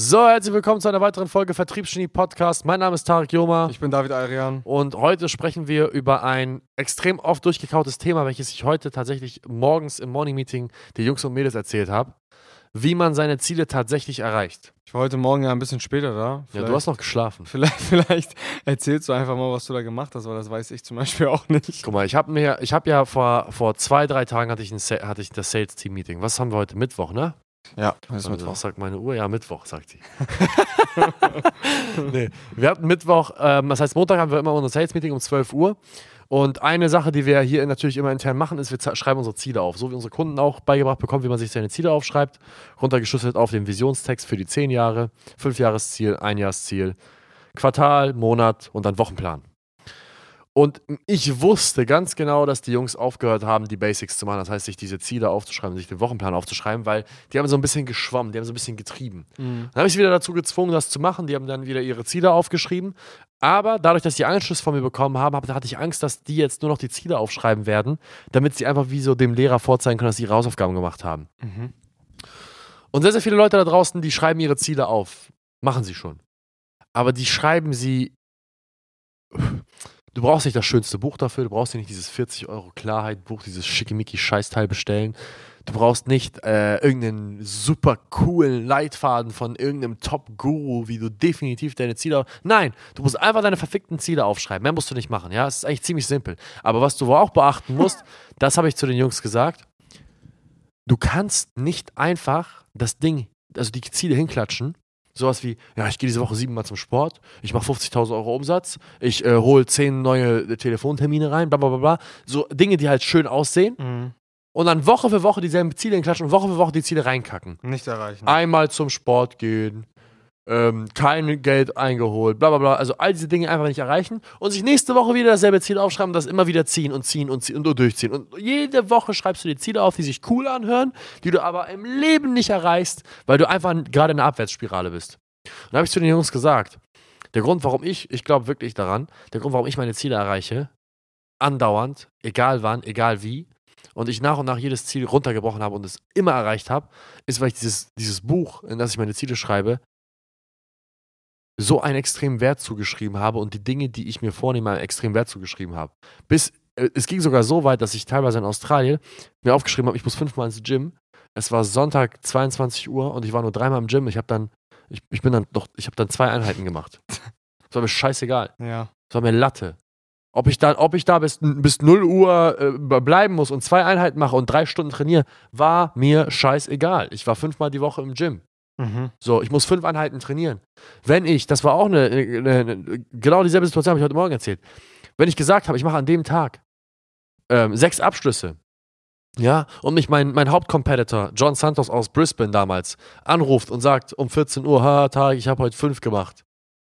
So, herzlich willkommen zu einer weiteren Folge Vertriebsgenie Podcast. Mein Name ist Tarek Joma Ich bin David Arian. und heute sprechen wir über ein extrem oft durchgekautes Thema, welches ich heute tatsächlich morgens im Morning Meeting den Jungs und Mädels erzählt habe. Wie man seine Ziele tatsächlich erreicht. Ich war heute Morgen ja ein bisschen später da. Ja, du hast noch geschlafen. vielleicht, vielleicht erzählst du einfach mal, was du da gemacht hast, weil das weiß ich zum Beispiel auch nicht. Guck mal, ich habe mir, ich habe ja vor, vor zwei, drei Tagen hatte ich, ein, hatte ich das Sales Team Meeting. Was haben wir heute? Mittwoch, ne? Ja, das ist Also, Mittwoch. Was sagt meine Uhr? Ja, Mittwoch, sagt sie. nee, wir hatten Mittwoch, ähm, das heißt, Montag haben wir immer unser Sales-Meeting um 12 Uhr. Und eine Sache, die wir hier natürlich immer intern machen, ist, wir schreiben unsere Ziele auf. So wie unsere Kunden auch beigebracht bekommen, wie man sich seine Ziele aufschreibt. Runtergeschlüsselt auf den Visionstext für die 10 Jahre, 5-Jahres-Ziel, Einjahresziel, Quartal, Monat und dann Wochenplan. Und ich wusste ganz genau, dass die Jungs aufgehört haben, die Basics zu machen. Das heißt, sich diese Ziele aufzuschreiben, sich den Wochenplan aufzuschreiben, weil die haben so ein bisschen geschwommen, die haben so ein bisschen getrieben. Mhm. Dann habe ich sie wieder dazu gezwungen, das zu machen. Die haben dann wieder ihre Ziele aufgeschrieben. Aber dadurch, dass die Anschluss von mir bekommen haben, hab- hatte ich Angst, dass die jetzt nur noch die Ziele aufschreiben werden, damit sie einfach wie so dem Lehrer vorzeigen können, dass sie ihre Hausaufgaben gemacht haben. Mhm. Und sehr, sehr viele Leute da draußen, die schreiben ihre Ziele auf. Machen sie schon. Aber die schreiben sie. Du brauchst nicht das schönste Buch dafür, du brauchst nicht dieses 40 Euro Klarheit-Buch, dieses schickimicki-Scheißteil bestellen. Du brauchst nicht äh, irgendeinen super coolen Leitfaden von irgendeinem Top-Guru, wie du definitiv deine Ziele. Nein, du musst einfach deine verfickten Ziele aufschreiben. Mehr musst du nicht machen, ja? Es ist eigentlich ziemlich simpel. Aber was du auch beachten musst, das habe ich zu den Jungs gesagt. Du kannst nicht einfach das Ding, also die Ziele hinklatschen. Sowas wie, ja, ich gehe diese Woche siebenmal zum Sport, ich mache 50.000 Euro Umsatz, ich äh, hole zehn neue äh, Telefontermine rein, bla bla bla bla. So Dinge, die halt schön aussehen Mhm. und dann Woche für Woche dieselben Ziele hinklatschen und Woche für Woche die Ziele reinkacken. Nicht erreichen. Einmal zum Sport gehen, ähm, kein Geld eingeholt, bla bla bla. Also all diese Dinge einfach nicht erreichen und sich nächste Woche wieder dasselbe Ziel aufschreiben das immer wieder ziehen und ziehen und ziehen und durchziehen. Und jede Woche schreibst du dir Ziele auf, die sich cool anhören, die du aber im Leben nicht erreichst, weil du einfach gerade in einer Abwärtsspirale bist. Und da habe ich zu den Jungs gesagt, der Grund, warum ich, ich glaube wirklich daran, der Grund, warum ich meine Ziele erreiche, andauernd, egal wann, egal wie, und ich nach und nach jedes Ziel runtergebrochen habe und es immer erreicht habe, ist, weil ich dieses, dieses Buch, in das ich meine Ziele schreibe, so einen extremen Wert zugeschrieben habe und die Dinge, die ich mir vornehme, einen extremen Wert zugeschrieben habe. Bis, äh, es ging sogar so weit, dass ich teilweise in Australien mir aufgeschrieben habe, ich muss fünfmal ins Gym. Es war Sonntag 22 Uhr und ich war nur dreimal im Gym. Ich habe dann, ich, ich bin dann doch, ich habe dann zwei Einheiten gemacht. Das war mir scheißegal. Ja. Das war mir Latte. Ob ich da, ob ich da bis, bis 0 Uhr äh, bleiben muss und zwei Einheiten mache und drei Stunden trainiere, war mir scheißegal. Ich war fünfmal die Woche im Gym. Mhm. So, ich muss fünf Einheiten trainieren. Wenn ich, das war auch eine, eine, eine genau dieselbe Situation, habe ich heute Morgen erzählt. Wenn ich gesagt habe, ich mache an dem Tag ähm, sechs Abschlüsse, ja, und mich mein, mein Hauptcompetitor, John Santos aus Brisbane damals, anruft und sagt um 14 Uhr, ha, Tag, ich habe heute fünf gemacht.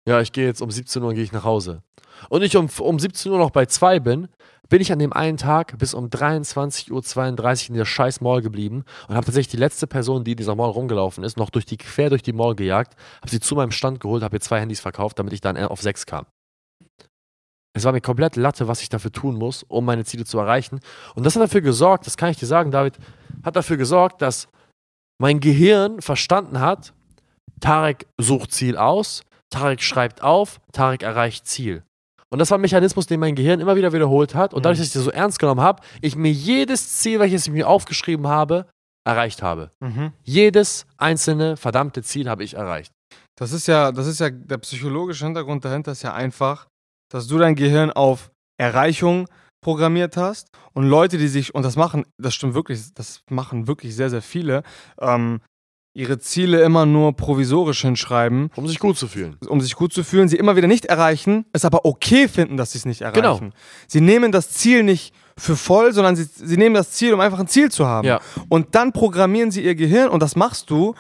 Ja, ich gehe jetzt um 17 Uhr gehe ich nach Hause. Und ich um, um 17 Uhr noch bei zwei bin, bin ich an dem einen Tag bis um 23.32 Uhr in der scheiß Mall geblieben und habe tatsächlich die letzte Person, die in dieser Mall rumgelaufen ist, noch durch die, quer durch die Mall gejagt, habe sie zu meinem Stand geholt, habe ihr zwei Handys verkauft, damit ich dann auf sechs kam. Es war mir komplett Latte, was ich dafür tun muss, um meine Ziele zu erreichen. Und das hat dafür gesorgt, das kann ich dir sagen, David, hat dafür gesorgt, dass mein Gehirn verstanden hat, Tarek sucht Ziel aus, Tarek schreibt auf, Tarek erreicht Ziel. Und das war ein Mechanismus, den mein Gehirn immer wieder wiederholt hat. Und dadurch, dass ich das so ernst genommen habe, ich mir jedes Ziel, welches ich mir aufgeschrieben habe, erreicht habe. Mhm. Jedes einzelne verdammte Ziel habe ich erreicht. Das ist ja, das ist ja der psychologische Hintergrund dahinter ist ja einfach, dass du dein Gehirn auf Erreichung programmiert hast und Leute, die sich, und das machen, das stimmt wirklich, das machen wirklich sehr, sehr viele, ähm, ihre Ziele immer nur provisorisch hinschreiben, Um sich gut zu fühlen. um sich gut zu fühlen, sie immer wieder nicht erreichen, es aber okay finden, dass sie es nicht erreichen. Genau. Sie nehmen das Ziel nicht für voll, sondern sie, sie nehmen das Ziel, um einfach ein Ziel zu haben. Ja. Und dann programmieren sie ihr Gehirn und das machst du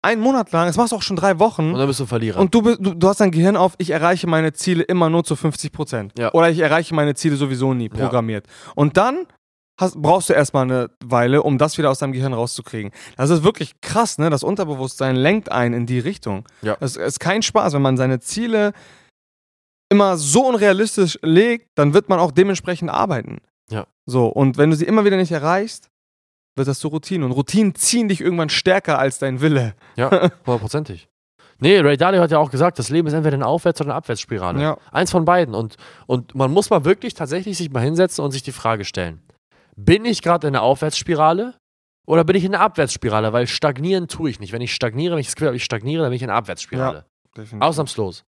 einen Monat lang, das machst du auch schon drei Wochen. Und dann bist du Verlierer. Und du, du, du hast dein Gehirn auf, ich erreiche meine Ziele immer nur zu 50 Prozent. Ja. Oder ich erreiche meine Ziele sowieso nie, Ja. programmiert. Und dann hast, brauchst du erstmal eine Weile, um das wieder aus deinem Gehirn rauszukriegen. Das ist wirklich krass, ne? Das Unterbewusstsein lenkt einen in die Richtung. Ja. Es ist kein Spaß, wenn man seine Ziele immer so unrealistisch legt, dann wird man auch dementsprechend arbeiten. Ja. So, und wenn du sie immer wieder nicht erreichst, wird das zur Routine. Und Routinen ziehen dich irgendwann stärker als dein Wille. Ja, hundertprozentig. Nee, Ray Dalio hat ja auch gesagt, das Leben ist entweder eine Aufwärts- oder eine Abwärtsspirale. Ja. Eins von beiden. Und, und man muss mal wirklich tatsächlich sich mal hinsetzen und sich die Frage stellen: Bin ich gerade in einer Aufwärtsspirale oder bin ich in einer Abwärtsspirale? Weil stagnieren tue ich nicht. Wenn ich stagniere, wenn ich das Gefühl habe, ich stagniere, dann bin ich in einer Abwärtsspirale. Definitiv. Ausnahmslos.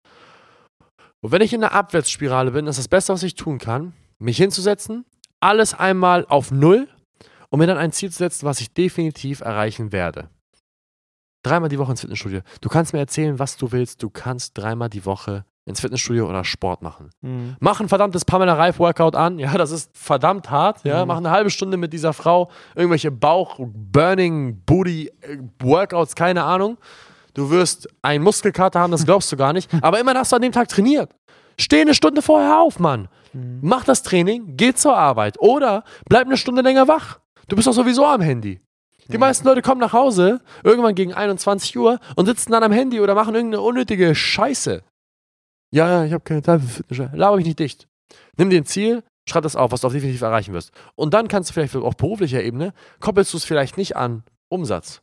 Und wenn ich in einer Abwärtsspirale bin, ist das Beste, was ich tun kann, mich hinzusetzen, alles einmal auf Null und mir dann ein Ziel zu setzen, was ich definitiv erreichen werde. Dreimal die Woche ins Fitnessstudio. Du kannst mir erzählen, was du willst. Du kannst dreimal die Woche ins Fitnessstudio oder Sport machen. Mhm. Mach ein verdammtes Pamela Reif Workout an. Ja, das ist verdammt hart. Ja, Mhm. mach eine halbe Stunde mit dieser Frau irgendwelche Bauch, Burning, Booty äh, Workouts, keine Ahnung. Du wirst einen Muskelkater haben, das glaubst du gar nicht. Aber immerhin hast du an dem Tag trainiert. Steh eine Stunde vorher auf, Mann. Mhm. Mach das Training, geh zur Arbeit oder bleib eine Stunde länger wach. Du bist doch sowieso am Handy. Die Ja. meisten Leute kommen nach Hause, irgendwann gegen 21 Uhr und sitzen dann am Handy oder machen irgendeine unnötige Scheiße. Ja, ja, ich habe keine Zeit für Fitness. Laber mich nicht dicht. Nimm dir ein Ziel, schreib das auf, was du auf definitiv erreichen wirst. Und dann kannst du vielleicht auf beruflicher Ebene, koppelst du es vielleicht nicht an Umsatz.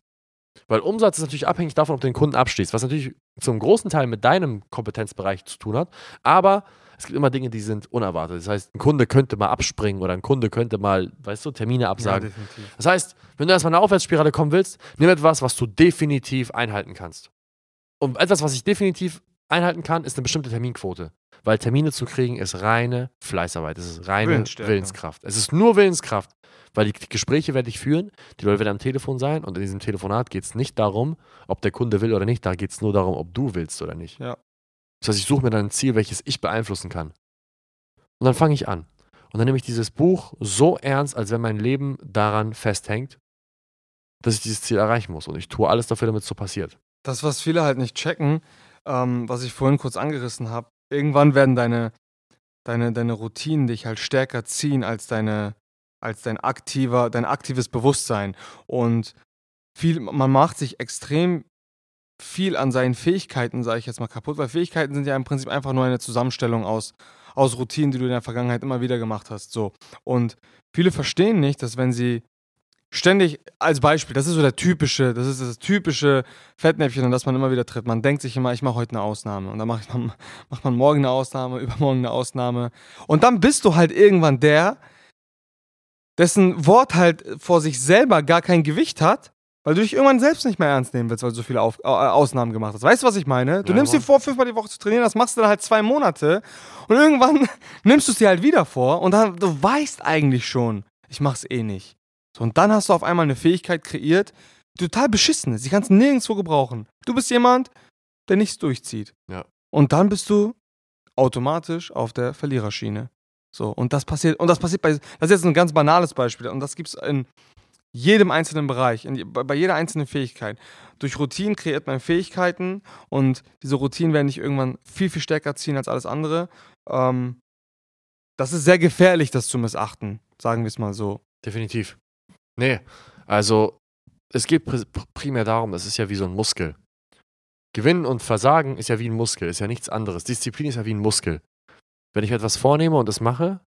Weil Umsatz ist natürlich abhängig davon, ob du den Kunden abschließt, was natürlich zum großen Teil mit deinem Kompetenzbereich zu tun hat. Aber es gibt immer Dinge, die sind unerwartet. Das heißt, ein Kunde könnte mal abspringen oder ein Kunde könnte mal, weißt du, Termine Ja, absagen. definitiv. Das heißt, wenn du erstmal in eine Aufwärtsspirale kommen willst, nimm etwas, was du definitiv einhalten kannst. Und etwas, was ich definitiv einhalten kann, ist eine bestimmte Terminquote. Weil Termine zu kriegen ist reine Fleißarbeit. Es ist reine. Willenskraft. Es ist nur Willenskraft. Weil die Gespräche werde ich führen, die Leute werden am Telefon sein und in diesem Telefonat geht es nicht darum, ob der Kunde will oder nicht, da geht es nur darum, ob du willst oder nicht. Ja. Das heißt, ich suche mir dann ein Ziel, welches ich beeinflussen kann. Und dann fange ich an. Und dann nehme ich dieses Buch so ernst, als wenn mein Leben daran festhängt, dass ich dieses Ziel erreichen muss. Und ich tue alles dafür, damit es so passiert. Das, was viele halt nicht checken, ähm, was ich vorhin kurz angerissen habe, irgendwann werden deine, deine, deine Routinen dich halt stärker ziehen als deine, als dein aktiver, dein aktives Bewusstsein. Und viel, man macht sich extrem viel an seinen Fähigkeiten, sage ich jetzt mal, kaputt, weil Fähigkeiten sind ja im Prinzip einfach nur eine Zusammenstellung aus, aus Routinen, die du in der Vergangenheit immer wieder gemacht hast. So. Und viele verstehen nicht, dass wenn sie ständig, als Beispiel, das ist so der typische, das ist das typische Fettnäpfchen, an das man immer wieder tritt. Man denkt sich immer, ich mache heute eine Ausnahme. Und dann macht man, macht man morgen eine Ausnahme, übermorgen eine Ausnahme. Und dann bist du halt irgendwann der, dessen Wort halt vor sich selber gar kein Gewicht hat, weil du dich irgendwann selbst nicht mehr ernst nehmen willst, weil du so viele Auf äh, Ausnahmen gemacht hast. Weißt du, was ich meine? Du Ja, nimmst dir vor, fünfmal die Woche zu trainieren, das machst du dann halt zwei Monate und irgendwann nimmst du es dir halt wieder vor und dann, du weißt eigentlich schon, ich mach's eh nicht. So, und dann hast du auf einmal eine Fähigkeit kreiert, die total beschissen ist. Die kannst du nirgendwo gebrauchen. Du bist jemand, der nichts durchzieht. Ja. Und dann bist du automatisch auf der Verliererschiene. So, und das passiert, und das passiert bei, das ist jetzt ein ganz banales Beispiel, und das gibt es in jedem einzelnen Bereich, in, bei, jeder einzelnen Fähigkeit. Durch Routinen kreiert man Fähigkeiten und diese Routinen werden dich irgendwann viel, viel stärker ziehen als alles andere. Ähm, das ist sehr gefährlich, das zu missachten, sagen wir es mal so. Definitiv. Nee, also es geht pr- pr- primär darum, das ist ja wie so ein Muskel. Gewinnen und Versagen ist ja wie ein Muskel, ist ja nichts anderes. Disziplin ist ja wie ein Muskel. Wenn ich etwas vornehme und das mache,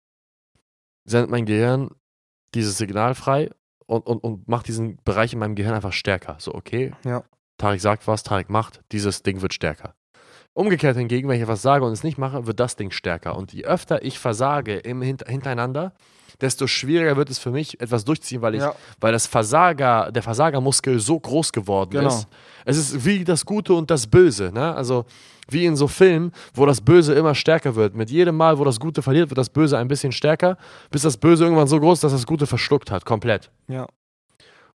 sendet mein Gehirn dieses Signal frei und, und, und macht diesen Bereich in meinem Gehirn einfach stärker. So, okay, Ja. Tarek sagt was, Tarek macht, dieses Ding wird stärker. Umgekehrt hingegen, wenn ich etwas sage und es nicht mache, wird das Ding stärker. Und je öfter ich versage im Hint hintereinander, desto schwieriger wird es für mich, etwas durchzuziehen, weil ich Ja. weil das Versager, der Versagermuskel so groß geworden Genau. ist. Es ist wie das Gute und das Böse, ne? Also wie in so Filmen, wo das Böse immer stärker wird. Mit jedem Mal, wo das Gute verliert, wird das Böse ein bisschen stärker, bis das Böse irgendwann so groß ist, dass das Gute verschluckt hat, komplett. Ja.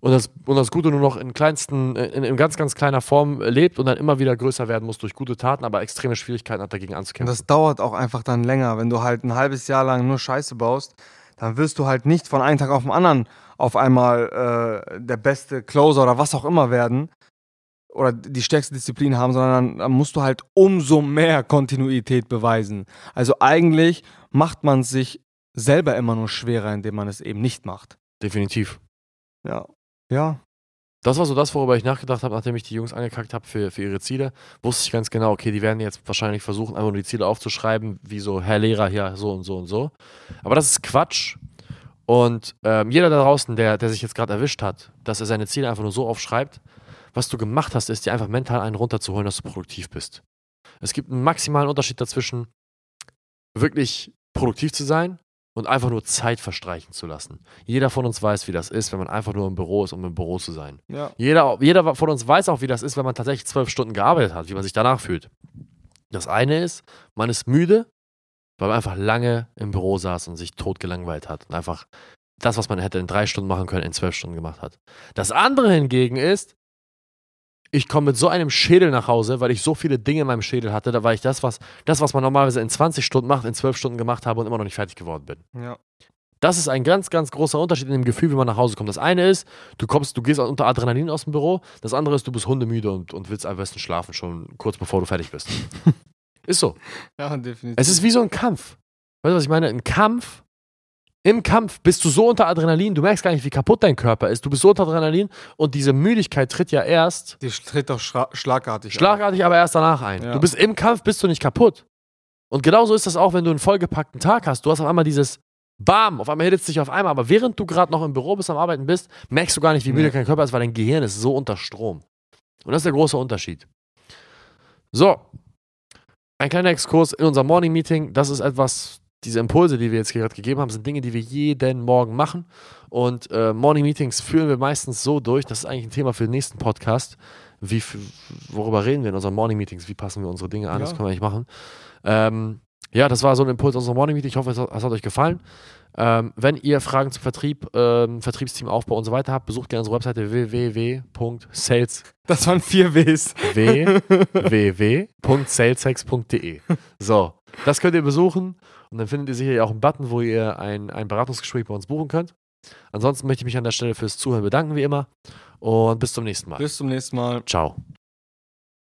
Und das, und das Gute nur noch in kleinsten, in, in ganz, ganz kleiner Form lebt und dann immer wieder größer werden muss durch gute Taten, aber extreme Schwierigkeiten hat dagegen Und anzukämpfen. das dauert auch einfach dann länger. Wenn du halt ein halbes Jahr lang nur Scheiße baust, dann wirst du halt nicht von einem Tag auf den anderen auf einmal äh, der beste Closer oder was auch immer werden oder die stärkste Disziplin haben, sondern dann, musst du halt umso mehr Kontinuität beweisen. Also eigentlich macht man sich selber immer nur schwerer, indem man es eben nicht macht. Definitiv. Ja. Ja. Das war so das, worüber ich nachgedacht habe, nachdem ich die Jungs angekackt habe für, für ihre Ziele. Wusste ich ganz genau, okay, die werden jetzt wahrscheinlich versuchen, einfach nur die Ziele aufzuschreiben, wie so, Herr Lehrer, hier so und so und so. Aber das ist Quatsch. Und ähm, jeder da draußen, der, der sich jetzt gerade erwischt hat, dass er seine Ziele einfach nur so aufschreibt, was du gemacht hast, ist dir einfach mental einen runterzuholen, dass du produktiv bist. Es gibt einen maximalen Unterschied dazwischen, wirklich produktiv zu sein und einfach nur Zeit verstreichen zu lassen. Jeder von uns weiß, wie das ist, wenn man einfach nur im Büro ist, um im Büro zu sein. Ja. Jeder, jeder von uns weiß auch, wie das ist, wenn man tatsächlich zwölf Stunden gearbeitet hat, wie man sich danach fühlt. Das eine ist, man ist müde, weil man einfach lange im Büro saß und sich totgelangweilt hat und einfach das, was man hätte in drei Stunden machen können, in zwölf Stunden gemacht hat. Das andere hingegen ist, ich komme mit so einem Schädel nach Hause, weil ich so viele Dinge in meinem Schädel hatte, da war ich das, was, das, was man normalerweise in 20 Stunden macht, in 12 Stunden gemacht habe und immer noch nicht fertig geworden bin. Ja. Das ist ein ganz, ganz großer Unterschied in dem Gefühl, wie man nach Hause kommt. Das eine ist, du kommst, du gehst unter Adrenalin aus dem Büro. Das andere ist, du bist hundemüde und, und willst am besten schlafen, schon kurz bevor du fertig bist. ist so. Ja, definitiv. Es ist wie so ein Kampf. Weißt du, was ich meine? Ein Kampf. Im Kampf bist du so unter Adrenalin, du merkst gar nicht, wie kaputt dein Körper ist. Du bist so unter Adrenalin und diese Müdigkeit tritt ja erst Die tritt doch schra- schlagartig. ein. Schlagartig aber erst danach ein. Ja. Du bist im Kampf, bist du nicht kaputt. Und genauso ist das auch, wenn du einen vollgepackten Tag hast. Du hast auf einmal dieses Bam, auf einmal hitzt dich auf einmal, aber während du gerade noch im Büro bist, am Arbeiten bist, merkst du gar nicht, wie müde Nee. dein Körper ist, weil dein Gehirn ist so unter Strom. Und das ist der große Unterschied. So, ein kleiner Exkurs in unser Morning Meeting. Das ist etwas, diese Impulse, die wir jetzt gerade gegeben haben, sind Dinge, die wir jeden Morgen machen. Und äh, Morning Meetings führen wir meistens so durch, das ist eigentlich ein Thema für den nächsten Podcast. Wie, worüber reden wir in unseren Morning Meetings? Wie passen wir unsere Dinge an? Das Ja. können wir eigentlich machen. Ähm, ja, das war so ein Impuls unserer Morning Meeting. Ich hoffe, es hat, es hat euch gefallen. Ähm, wenn ihr Fragen zum Vertrieb, ähm, Vertriebsteam, Aufbau und so weiter habt, besucht gerne unsere Webseite www.sales Das waren vier Ws. www.salesex.de. So, das könnt ihr besuchen und dann findet ihr sicherlich auch einen Button, wo ihr ein, ein Beratungsgespräch bei uns buchen könnt. Ansonsten möchte ich mich an der Stelle fürs Zuhören bedanken, wie immer. Und bis zum nächsten Mal. Bis zum nächsten Mal. Ciao.